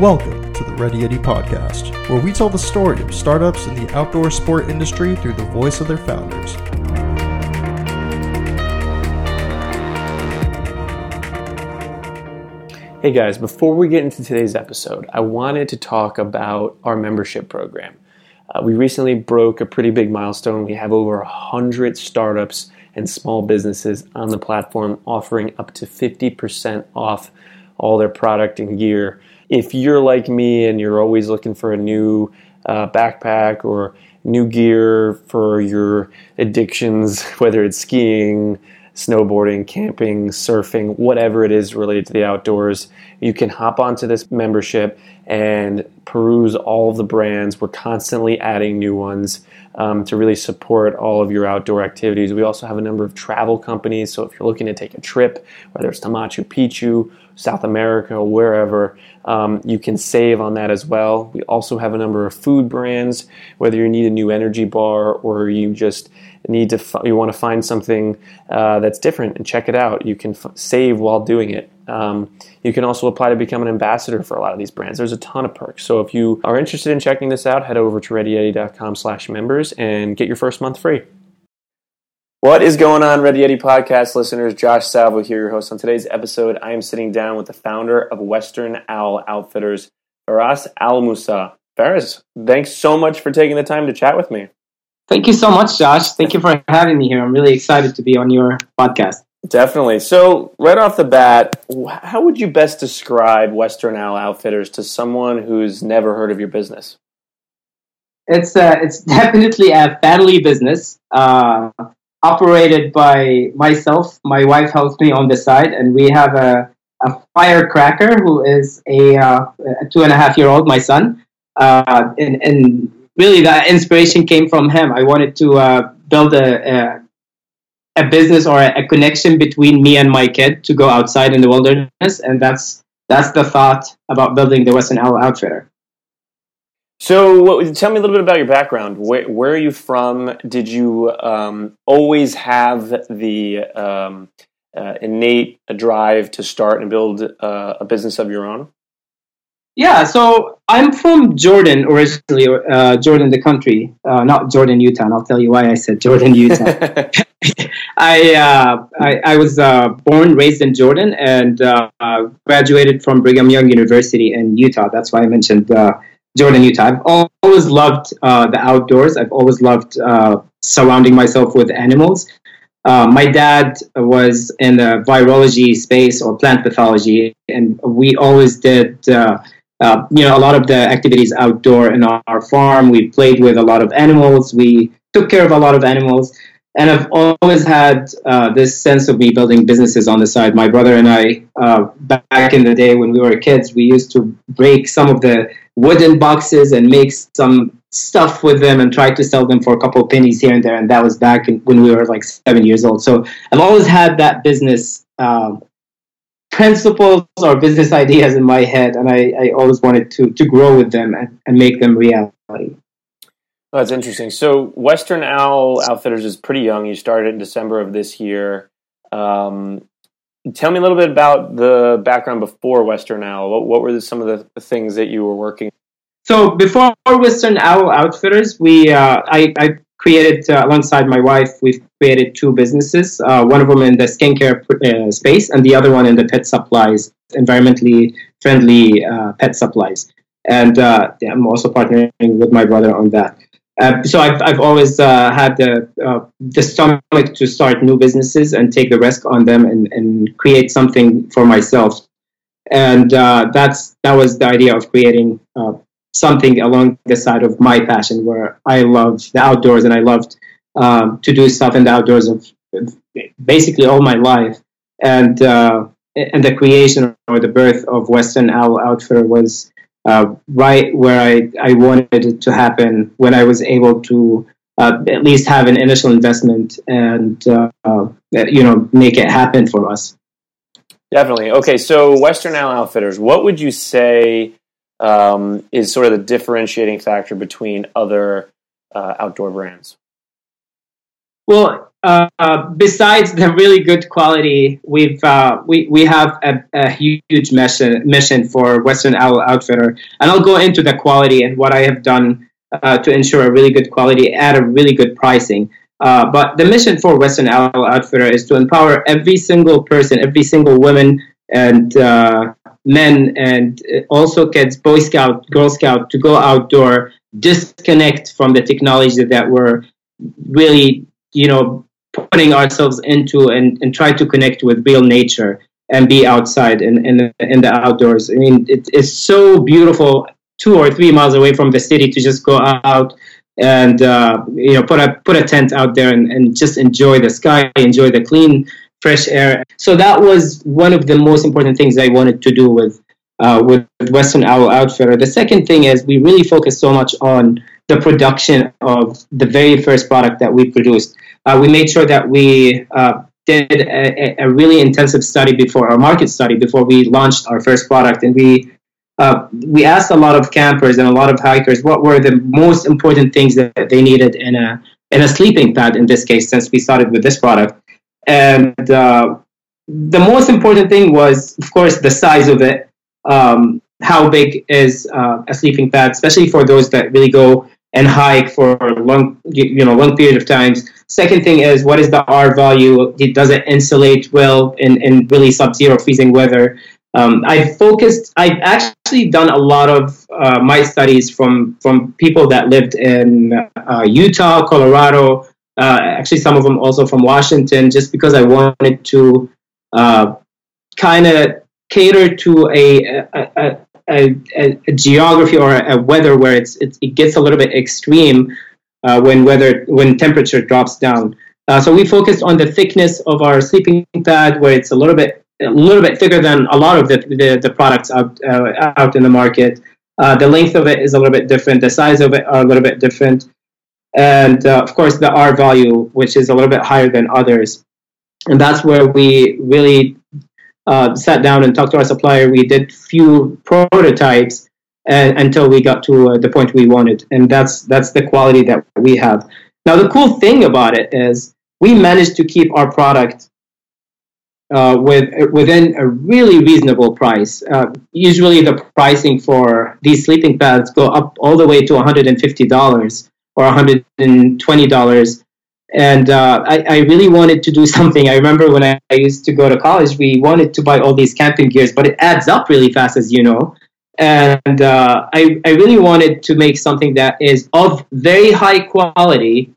Welcome to the Ready Yeti Podcast, where we tell the story of startups in the outdoor sport industry through the voice of their founders. Hey guys, before we get into today's episode, I wanted to talk about our membership program. Uh, we recently broke a pretty big milestone. We have over 100 startups and small businesses on the platform offering up to 50% off all their product and gear. If you're like me and you're always looking for a new uh, backpack or new gear for your addictions, whether it's skiing, snowboarding, camping, surfing, whatever it is related to the outdoors, you can hop onto this membership and peruse all of the brands. We're constantly adding new ones um, to really support all of your outdoor activities. We also have a number of travel companies. So if you're looking to take a trip, whether it's to Machu Picchu, South America, or wherever, um, you can save on that as well. We also have a number of food brands, whether you need a new energy bar or you just need to you want to find something uh, that's different and check it out. You can f- save while doing it. Um, you can also apply to become an ambassador for a lot of these brands. There's a ton of perks. So if you are interested in checking this out, head over to readyyeti.com slash members and get your first month free. What is going on, Ready Yeti podcast listeners? Josh Salvo here, your host. On today's episode, I am sitting down with the founder of Western Owl Outfitters, Faras Al Musa. Feras, thanks so much for taking the time to chat with me. Thank you so much, Josh. Thank you for having me here. I'm really excited to be on your podcast. Definitely. So, right off the bat, how would you best describe Western Owl Outfitters to someone who's never heard of your business? It's uh, it's definitely a family business, uh, operated by myself. My wife helps me on the side, and we have a, a firecracker who is a, uh, a two and a half year old, my son. Uh, and, and really that inspiration came from him. I wanted to uh, build a, a, a business or a, a, connection between me and my kid to go outside in the wilderness, and that's that's the thought about building the Western Owl Outfitter. So, what, tell me a little bit about your background. Where, where are you from? Did you um, always have the um, uh, innate drive to start and build uh, a business of your own? Yeah, so I'm from Jordan originally, uh, Jordan, the country, uh, not Jordan, Utah. And I'll tell you why I said Jordan, Utah. I, uh, I, I was uh, born, raised in Jordan, and uh, graduated from Brigham Young University in Utah. That's why I mentioned uh, Jordan, Utah. I've always loved the outdoors. I've always loved surrounding myself with animals. my dad was in the virology space or plant pathology, and we always did uh, you know, a lot of the activities outdoor in our, farm. We played with a lot of animals. We took care of a lot of animals. And I've always had uh, this sense of me building businesses on the side. My brother and I, uh, back in the day when we were kids, we used to break some of the wooden boxes and make some stuff with them and try to sell them for a couple of pennies here and there. And that was back when we were like seven years old. So I've always had that business um, principles or business ideas in my head, and I, I always wanted to to grow with them and, and make them reality. that's interesting. So, Western Owl Outfitters is pretty young. You started in December of this year. Um, tell me a little bit about the background before Western Owl. What, what were some of the things that you were working? So before Western Owl Outfitters, we uh, I, I created uh, alongside my wife we've created two businesses uh, one of them in the skincare uh, space and the other one in the pet supplies environmentally friendly uh, pet supplies. And uh, i'm also partnering with my brother on that. Uh, so I've, I've always had the, the stomach to start new businesses and take the risk on them and, and create something for myself. And that's that was the idea of creating something along the side of my passion where I loved the outdoors and I loved um, to do stuff in the outdoors of basically all my life. And uh, and the creation or the birth of Western Owl Outfitter was uh, right where I, I wanted it to happen when I was able to uh, at least have an initial investment and uh, you know make it happen for us. Definitely. Okay, so Western Owl Outfitters, what would you say um, is sort of the differentiating factor between other uh, outdoor brands? Well, uh, besides the really good quality, we've uh, we we have a, a, huge mission mission for Western Owl Outfitter, and I'll go into the quality and what I have done uh, to ensure a really good quality at a really good pricing. Uh, but the mission for Western Owl Outfitter is to empower every single person, every single woman and uh, men, and also kids, Boy Scout, Girl Scout, to go outdoor, disconnect from the technology that we're really, you know, putting ourselves into and, and try to connect with real nature and be outside in, in, the, in the outdoors. I mean, it, it's so beautiful two or three miles away from the city to just go out and uh, you know put a put a tent out there and, and just enjoy the sky, enjoy the clean fresh air. So that was one of the most important things I wanted to do with uh, with Western Owl Outfitter. The second thing is we really focused so much on the production of the very first product that we produced. Uh, we made sure that we uh, did a, a, really intensive study before our market study before we launched our first product, and we uh, we asked a lot of campers and a lot of hikers what were the most important things that they needed in a in a sleeping pad. In this case, since we started with this product, and uh, the most important thing was, of course, the size of it. Um, how big is uh, a sleeping pad, especially for those that really go and hike for long, you know, long period of times. Second thing is, what is the R value? Does it insulate well in, in really sub-zero freezing weather? Um, I focused. I've actually done a lot of uh, my studies from from people that lived in uh, Utah, Colorado. Uh, actually, some of them also from Washington, just because I wanted to uh, kind of cater to a, a, a, a, geography or a, weather where it's, it's, it gets a little bit extreme uh, when weather when temperature drops down. Uh, so we focused on the thickness of our sleeping pad, where it's a little bit a little bit thicker than a lot of the the, the products out uh, out in the market. Uh, the length of it is a little bit different. The size of it are a little bit different, and uh, of course the R value, which is a little bit higher than others. And that's where we really uh, sat down and talked to our supplier. We did few prototypes and, until we got to uh, the point we wanted, and that's that's the quality that we have. Now, the cool thing about it is we managed to keep our product uh, with within a really reasonable price. Uh, usually, the pricing for these sleeping pads go up all the way to $150 or $120 and uh, I, I, really wanted to do something. I remember when I, I, used to go to college, we wanted to buy all these camping gears, but it adds up really fast, as you know. And uh, I, I really wanted to make something that is of very high quality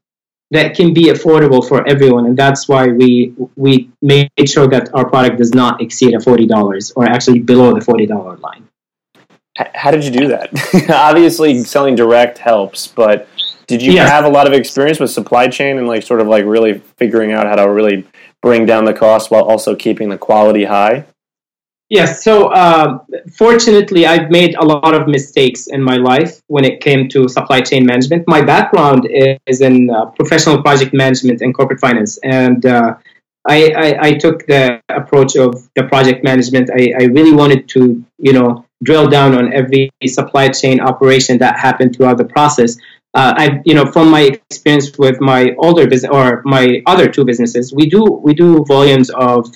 that can be affordable for everyone, and that's why we we made sure that our product does not exceed a forty dollars, or actually below the forty dollar line. How did you do that? Obviously, selling direct helps, but did you have a lot of experience with supply chain and like sort of like really figuring out how to really bring down the cost while also keeping the quality high? Yes. So uh, fortunately, I've made a lot of mistakes in my life when it came to supply chain management. My background is in uh, professional project management and corporate finance, and uh, I, I, I, took the approach of the project management. I, I really wanted to, you know, drill down on every supply chain operation that happened throughout the process uh, I, you know, from my experience with my older business or my other two businesses, we do we do volumes of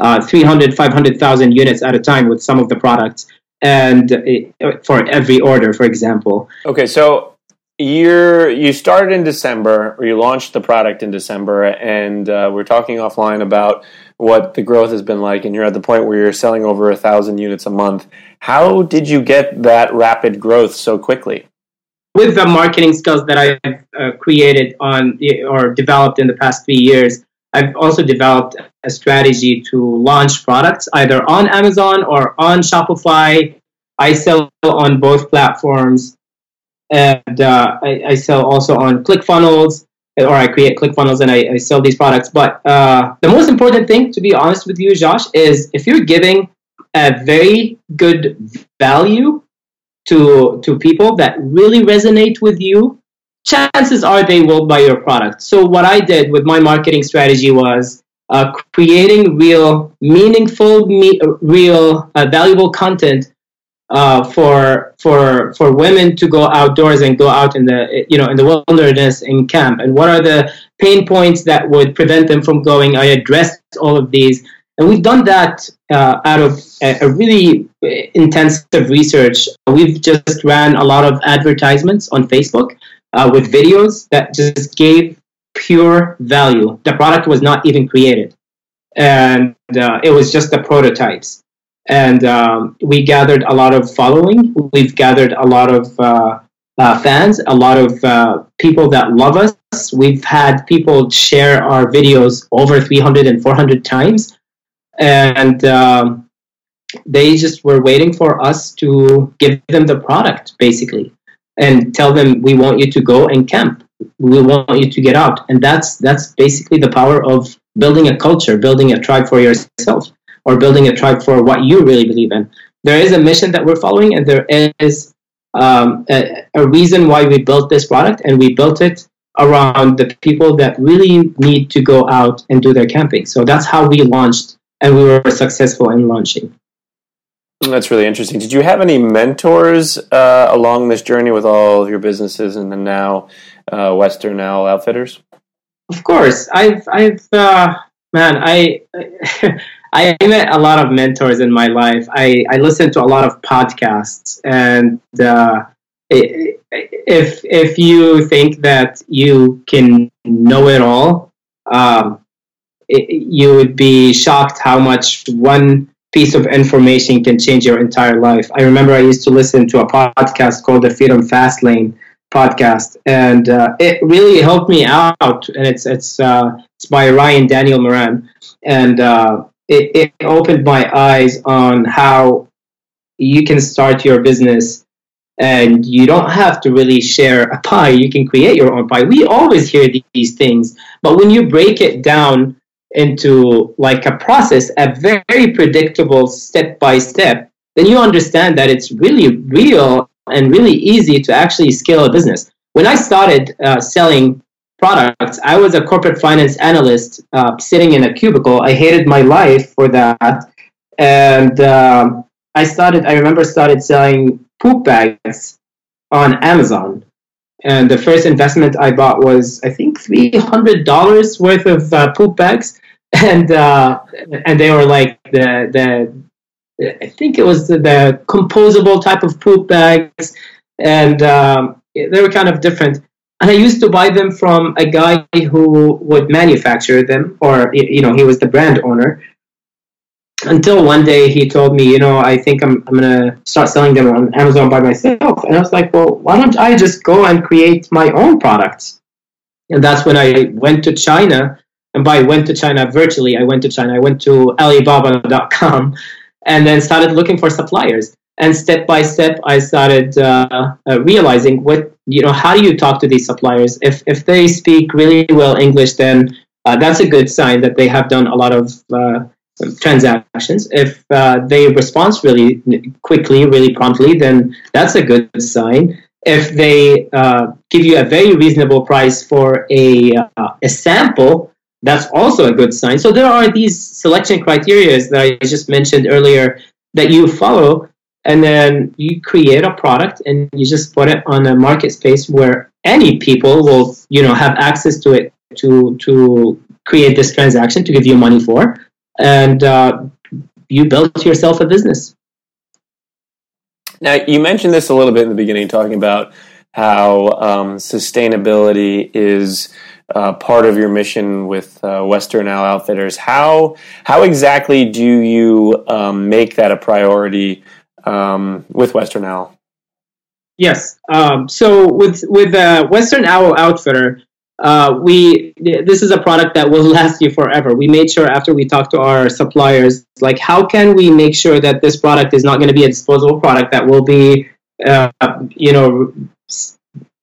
uh, 300, 500,000 units at a time with some of the products, and it, for every order, for example. Okay, so you're you started in December, or you launched the product in December, and uh, we're talking offline about what the growth has been like, and you're at the point where you're selling over a thousand units a month. How did you get that rapid growth so quickly? With the marketing skills that I've uh, created on or developed in the past three years, I've also developed a strategy to launch products either on Amazon or on Shopify. I sell on both platforms, and uh, I, I, sell also on ClickFunnels, or I create ClickFunnels and I, I sell these products. But uh, the most important thing, to be honest with you, Josh, is if you're giving a very good value to to people that really resonate with you, chances are they will buy your product. So what I did with my marketing strategy was uh, creating real, meaningful, me- real, uh, valuable content uh, for for for women to go outdoors and go out in the you know in the wilderness and camp. And what are the pain points that would prevent them from going. I addressed all of these. And we've done that uh, out of a, really intensive research. We've just ran a lot of advertisements on Facebook uh, with videos that just gave pure value. The product was not even created, and uh, it was just the prototypes. And um, we gathered a lot of following. We've gathered a lot of uh, uh, fans, a lot of uh, people that love us. We've had people share our videos over 300 and 400 times. And um, they just were waiting for us to give them the product, basically, and tell them, we want you to go and camp. We want you to get out. And that's, that's basically the power of building a culture, building a tribe for yourself, or building a tribe for what you really believe in. There is a mission that we're following, and there is um, a, a reason why we built this product, and we built it around the people that really need to go out and do their camping. So that's how we launched, and we were successful in launching. That's really interesting. Did you have any mentors uh, along this journey with all of your businesses and then now uh, Western Owl Outfitters? Of course, I've, I've, uh, man, I, I met a lot of mentors in my life. I, I listened to a lot of podcasts, and uh, if if you think that you can know it all, um, it, you would be shocked how much one piece of information can change your entire life. I remember I used to listen to a podcast called the Freedom Fast Lane podcast, and uh, it really helped me out. And it's it's uh, it's by Ryan Daniel Moran, and uh, it, it opened my eyes on how you can start your business and you don't have to really share a pie. You can create your own pie. We always hear these things, but when you break it down into like a process, a very predictable step by step, then you understand that it's really real and really easy to actually scale a business. When I started uh, selling products. I was a corporate finance analyst uh, sitting in a cubicle. I hated my life for that. And um, I started, I remember started selling poop bags on Amazon. And the first investment I bought was, I think, $300 worth of uh, poop bags. And, uh, and they were like the, the, I think it was the, the composable type of poop bags. And um, they were kind of different and I used to buy them from a guy who would manufacture them, or you know, he was the brand owner. Until one day he told me, you know, I think I'm I'm gonna start selling them on Amazon by myself, and I was like, well, why don't I just go and create my own products? And that's when I went to China, and by went to China virtually, I went to China. I went to Alibaba.com, and then started looking for suppliers. And step by step i started uh, uh, realizing what you know how do you talk to these suppliers? If if they speak really well english then uh, that's a good sign that they have done a lot of uh, transactions. If uh, they respond really quickly really promptly then that's a good sign. If they uh, give you a very reasonable price for a, a sample that's also a good sign. So there are these selection criteria that i just mentioned earlier that you follow and then you create a product and you just put it on a market space where any people will you know have access to it to to create this transaction to give you money for and uh, you built yourself a business. Now you mentioned this a little bit in the beginning talking about how um, sustainability is uh, part of your mission with uh, Western Owl Outfitters. How how exactly do you um, make that a priority um, with Western Owl? Yes. Um, so with with uh, Western Owl Outfitter, uh, we this is a product that will last you forever. We made sure after we talked to our suppliers, like how can we make sure that this product is not going to be a disposable product that will be, uh, you know,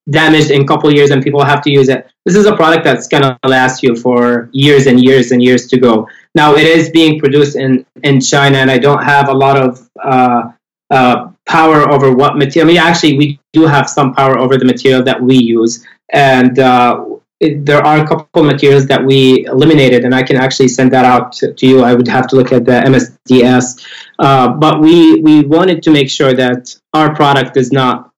damaged in a couple years and people have to use it. This is a product that's going to last you for years and years and years to go. Now it is being produced in in China, and I don't have a lot of uh, uh, power over what material. I mean, actually, we do have some power over the material that we use, and uh, it, there are a couple materials that we eliminated, and I can actually send that out to, to you. I would have to look at the MSDS, uh, but we we wanted to make sure that our product does not,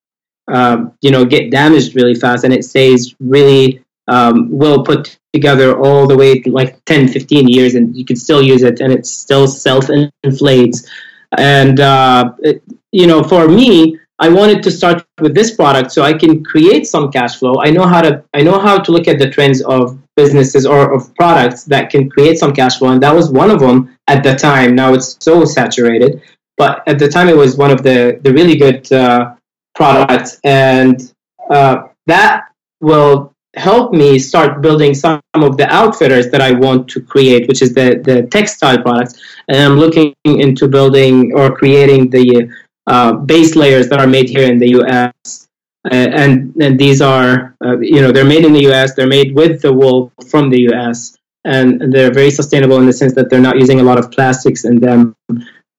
um, you know, get damaged really fast, and it stays really um, will put together all the way to like 10, 15 years, and you can still use it, and it still self inflates. And uh, it, you know, for me, I wanted to start with this product so I can create some cash flow. I know how to I know how to look at the trends of businesses or of products that can create some cash flow, and that was one of them at the time. Now it's so saturated, but at the time it was one of the the really good uh, products, and uh, that will help me start building some of the outfitters that I want to create, which is the, the textile products. And I'm looking into building or creating the uh, base layers that are made here in the US. And, and these are, uh, you know, they're made in the US, they're made with the wool from the US, and they're very sustainable in the sense that they're not using a lot of plastics in them,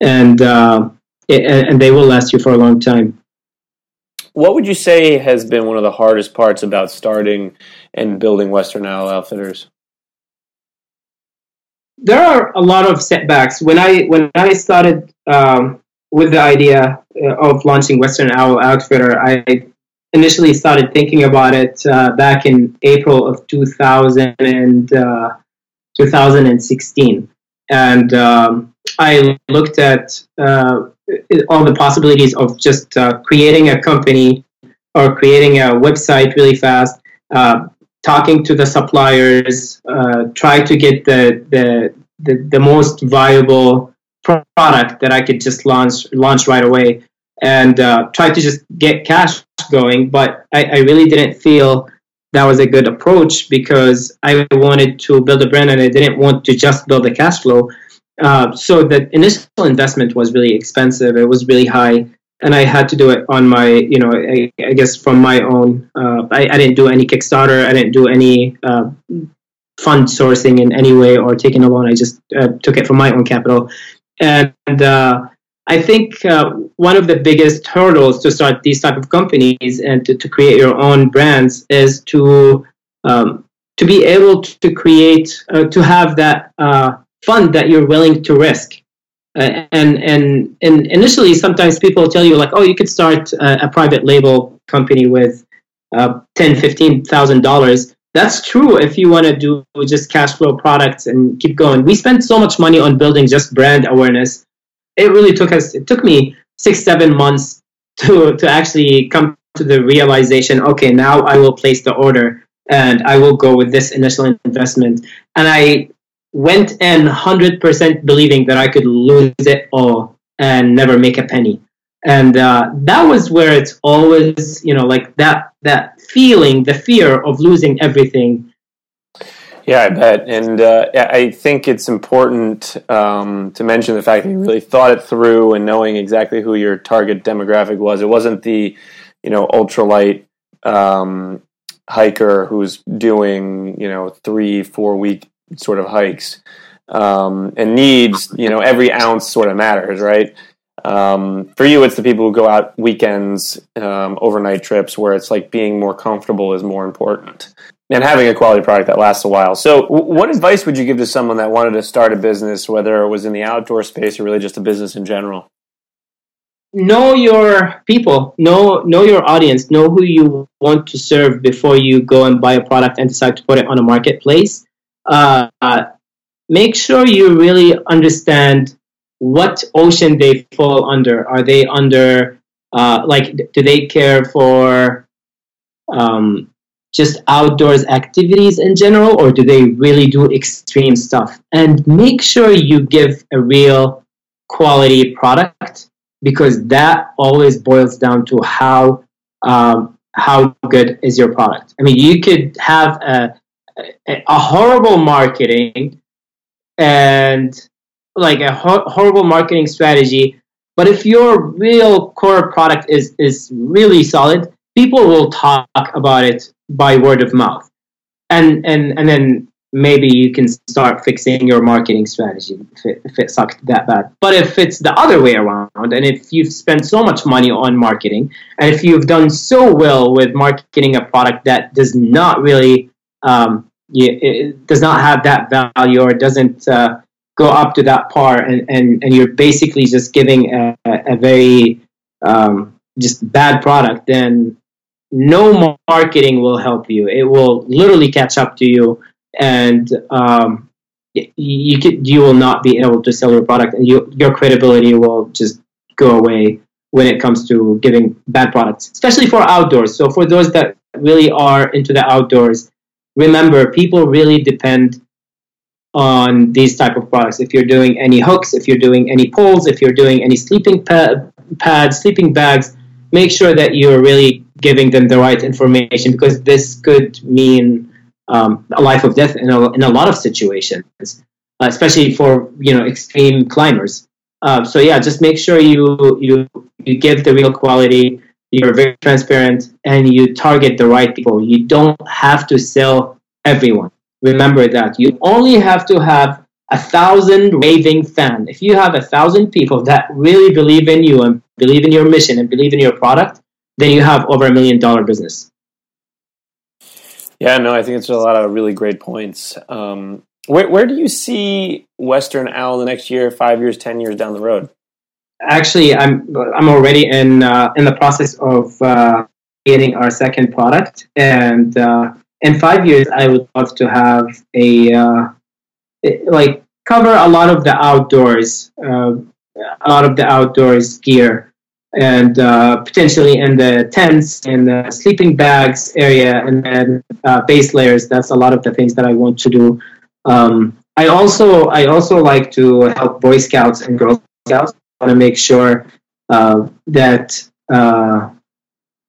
and, uh, it, and they will last you for a long time. What would you say has been one of the hardest parts about starting and building Western Owl Outfitters? There are a lot of setbacks. When I when I started um, with the idea uh, of launching Western Owl Outfitter, I initially started thinking about it uh, back in April of 2000 and, uh, 2016. And um, I looked at uh, all the possibilities of just uh, creating a company or creating a website really fast, uh, talking to the suppliers, uh, try to get the, the, the, the, most viable product that I could just launch, launch right away and uh, try to just get cash going. But I, I really didn't feel that was a good approach because I wanted to build a brand and I didn't want to just build a cash flow. Uh, so the initial investment was really expensive. It was really high, and I had to do it on my, you know, I, I guess from my own. Uh, I, I, didn't do any Kickstarter. I didn't do any uh, fund sourcing in any way or taking a loan. I just uh, took it from my own capital, and uh, I think one of the biggest hurdles to start these type of companies and to, to create your own brands is to um, to be able to create to have that fund that you're willing to risk. Uh, and, and and initially, sometimes people tell you like, oh, you could start a, a private label company with uh, ten, fifteen thousand dollars. That's true if you want to do just cash flow products and keep going. We spent so much money on building just brand awareness. It really took us. It took me six, seven months to to actually come to the realization. Okay, now I will place the order and I will go with this initial investment. And I went in 100% believing that I could lose it all and never make a penny. And uh, that was where it's always, you know, like that that feeling, the fear of losing everything. Yeah, I bet, and uh, I think it's important um, to mention the fact that you really thought it through and knowing exactly who your target demographic was. It wasn't the, you know, ultralight um, hiker who's doing, you know, three, four week sort of hikes um, and needs, you know, every ounce sort of matters, right? Um, for you, it's the people who go out weekends, um, overnight trips, where it's like being more comfortable is more important, and having a quality product that lasts a while. So, w- what advice would you give to someone that wanted to start a business, whether it was in the outdoor space or really just a business in general? Know your people, know know your audience, know who you want to serve before you go and buy a product and decide to put it on a marketplace uh, make sure you really understand what ocean they fall under. Are they under, uh, like, do they care for um, just outdoors activities in general, or do they really do extreme stuff? And make sure you give a real quality product because that always boils down to how um, how good is your product. I mean, you could have a a horrible marketing and like a ho- horrible marketing strategy. But if your real core product is is really solid, people will talk about it by word of mouth, and and and then maybe you can start fixing your marketing strategy if it, if it sucked that bad. But if it's the other way around, and if you've spent so much money on marketing, and if you've done so well with marketing a product that does not really um, it does not have that value or it doesn't uh, go up to that par, and, and, and you're basically just giving a, a very um, just bad product, then no marketing will help you. It will literally catch up to you, and um, you you, you will not be able to sell your product, and you, your credibility will just go away when it comes to giving bad products, especially for outdoors. So for those that really are into the outdoors, remember people really depend on these type of products. If you're doing any hooks, if you're doing any poles, if you're doing any sleeping pad, pads, sleeping bags, make sure that you're really giving them the right information because this could mean um, a life of death in a, in a lot of situations, especially for you know extreme climbers. Uh, so yeah, just make sure you you you give the real quality. You're very transparent and you target the right people. You don't have to sell everyone. Remember that you only have to have a thousand raving fans. If you have a thousand people that really believe in you and believe in your mission and believe in your product, then you have over a million dollar business. Yeah, no, I think it's a lot of really great points. Um, where, where do you see Western Owl the next year, five years, ten years down the road? Actually, I'm I'm already in uh, in the process of uh, getting our second product, and uh, in five years, I would love to have a uh, like cover a lot of the outdoors, uh, a lot of the outdoors gear, and uh, potentially in the tents and the sleeping bags area, and then base layers. That's a lot of the things that I want to do um, I also I also like to help Boy Scouts and Girl Scouts. Want to make sure uh, that uh,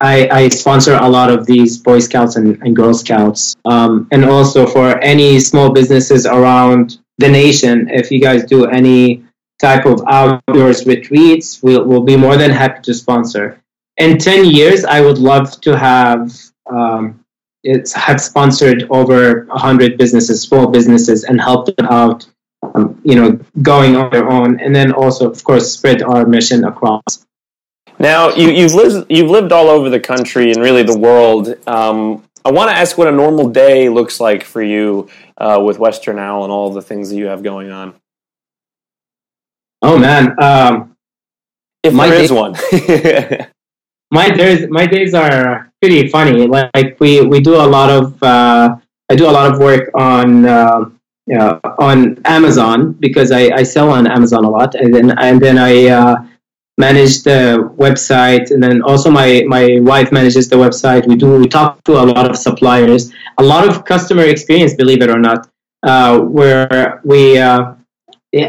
I, I, sponsor a lot of these Boy Scouts and, and Girl Scouts, um, and also for any small businesses around the nation. If you guys do any type of outdoors retreats, we'll, we'll be more than happy to sponsor. In ten years, I would love to have um, it's have sponsored over 100 businesses, small businesses, and helped them out, um, you know, going on their own. And then also, of course, spread our mission across. Now, you, have lived, you've lived all over the country and really the world. Um, I want to ask what a normal day looks like for you uh, with Western Owl and all the things that you have going on. Oh, man. Um, if there is one. my days my days are pretty funny. Like we we do a lot of uh, I do a lot of work on uh, yeah, on Amazon because I, I sell on Amazon a lot, and then and then I uh, manage the website, and then also my my wife manages the website. We do we talk to a lot of suppliers, a lot of customer experience, believe it or not, uh, where we. Uh,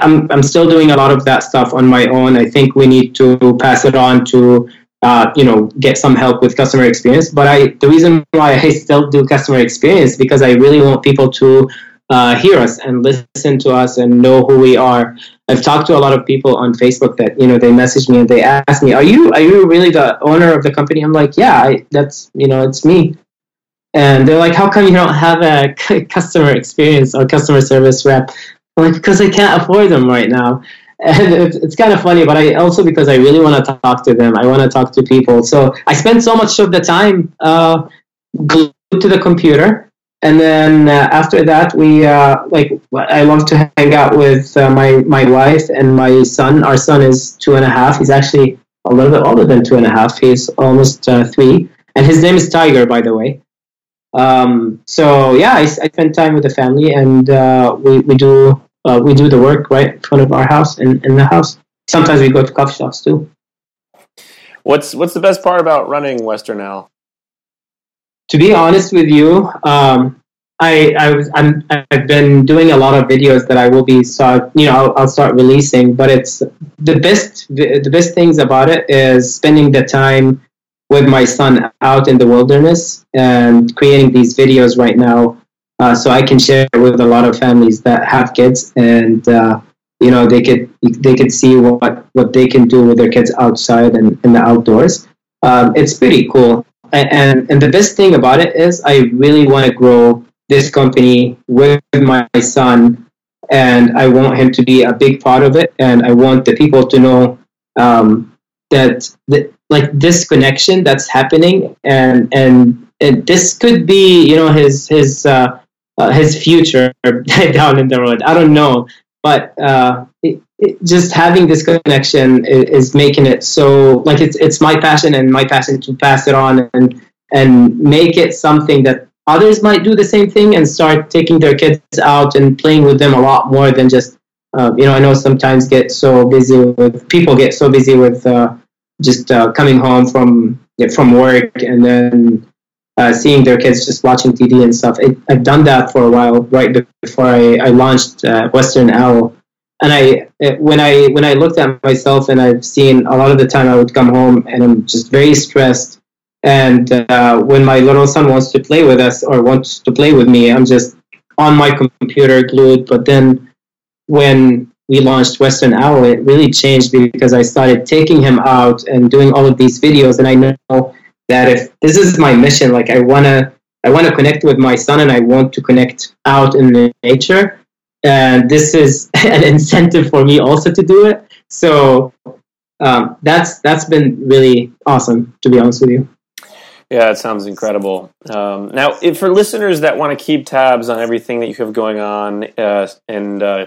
I'm, I'm still doing a lot of that stuff on my own. I think we need to pass it on to uh, you know get some help with customer experience but i the reason why i still do customer experience because i really want people to uh, hear us and listen to us and know who we are. I've talked to a lot of people on facebook that you know they message me and they ask me are you are you really the owner of the company? I'm like yeah I, that's you know it's me. And they're like how come you don't have a customer experience or customer service rep? I'm like because i can't afford them right now. And it's, it's kind of funny but i also because i really want to talk to them i want to talk to people. So i spend so much of the time uh, glued to the computer and then uh, after that we uh, like i love to hang out with uh, my my wife and my son our son is two and a half he's actually a little bit older than two and a half he's almost uh, three and his name is tiger by the way um, so yeah I, I spend time with the family and uh, we, we do uh, we do the work right in front of our house and in the house. Sometimes we go to coffee shops too. What's what's the best part about running Western Owl? To be honest with you, um, I I was I'm I've been doing a lot of videos that I will be start you know I'll, I'll start releasing. But it's the best the best things about it is spending the time with my son out in the wilderness and creating these videos right now uh, so I can share with a lot of families that have kids, and uh, you know they could they could see what what they can do with their kids outside and in the outdoors. Um, it's pretty cool, and, and the best thing about it is I really want to grow this company with my son, and I want him to be a big part of it, and I want the people to know um, that the, like this connection that's happening, and and and this could be you know his his uh, uh, his future down in the road. I don't know, but uh, just having this connection is, is, making it so like it's it's my passion and my passion to pass it on and and make it something that others might do the same thing and start taking their kids out and playing with them a lot more than just uh, you know i know sometimes get so busy with people get so busy with uh, just uh, coming home from from work and then uh, seeing their kids just watching tv and stuff. It, i've done that for a while right before i, I launched uh, western owl and I when I when I looked at myself and I've seen a lot of the time I would come home and I'm just very stressed. And uh, when my little son wants to play with us or wants to play with me, I'm just on my computer glued. But then when we launched Western Owl, it really changed because I started taking him out and doing all of these videos. And I know that if this is my mission, like I wanna I want to connect with my son and I want to connect out in nature and this is an incentive for me also to do it. So um, that's that's been really awesome, to be honest with you. Yeah, it sounds incredible. Um, now, if for listeners that want to keep tabs on everything that you have going on uh, and uh,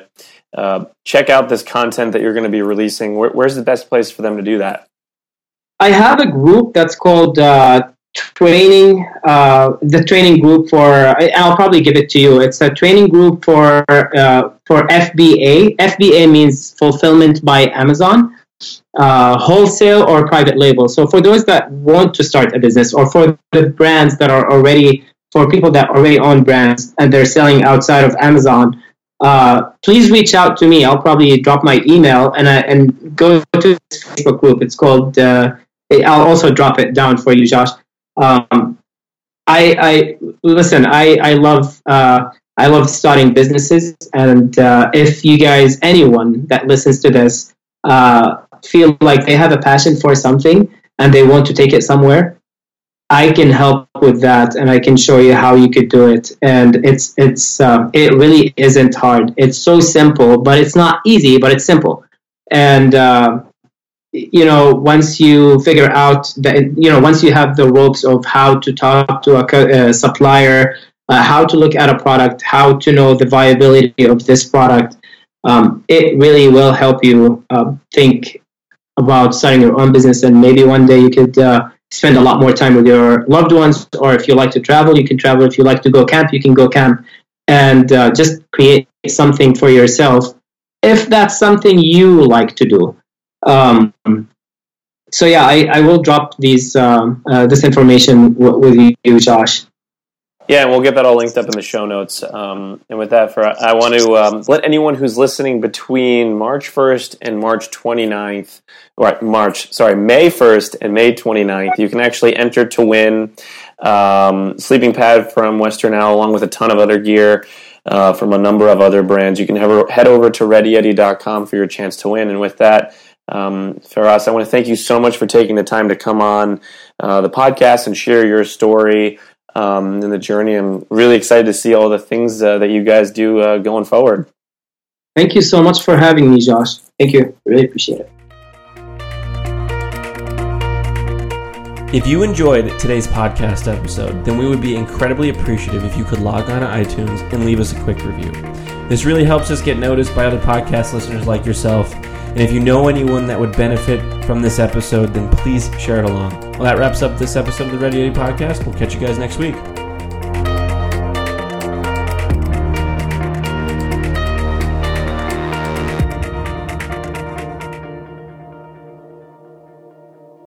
uh, check out this content that you're going to be releasing, where, where's the best place for them to do that? I have a group that's called uh, training uh, the training group for i'll probably give it to you. It's a training group for uh, for fba fba means fulfillment by amazon uh, wholesale or private label. So for those that want to start a business or for the brands that are already for people that already own brands and they're selling outside of amazon uh, please reach out to me. I'll probably drop my email and, uh, and go to this facebook group. It's called uh, I'll also drop it down for you, Josh. Um, I, I listen. I I love uh, I love starting businesses, and uh, if you guys, anyone that listens to this, uh, feel like they have a passion for something and they want to take it somewhere, I can help with that, and I can show you how you could do it. And it's it's uh, it really isn't hard. It's so simple, but it's not easy, but it's simple. And uh, you know once you figure out that you know once you have the ropes of how to talk to a, a supplier uh, how to look at a product how to know the viability of this product um, it really will help you uh, think about starting your own business. And maybe one day you could uh, spend a lot more time with your loved ones or if you like to travel you can travel. If you like to go camp you can go camp. And uh, just create something for yourself. If that's something you like to do um, so yeah, I, I will drop these um, uh, this information w- with you, Josh. Yeah, and we'll get that all linked up in the show notes. Um, and with that, for I want to um, let anyone who's listening between March 1st and March 29th, or March, sorry, May 1st and May 29th, you can actually enter to win um, sleeping pad from Western Owl, along with a ton of other gear uh, from a number of other brands. You can head over to readyyeti.com for your chance to win. And with that, um, Feras, I want to thank you so much for taking the time to come on uh, the podcast and share your story um, and the journey. I'm really excited to see all the things uh, that you guys do uh, going forward. Thank you so much for having me, Josh. Thank you. Really appreciate it. If you enjoyed today's podcast episode, then we would be incredibly appreciative if you could log on to iTunes and leave us a quick review. This really helps us get noticed by other podcast listeners like yourself and if you know anyone that would benefit from this episode, then please share it along. Well, that wraps up this episode of the Ready Yeti podcast. We'll catch you guys next week.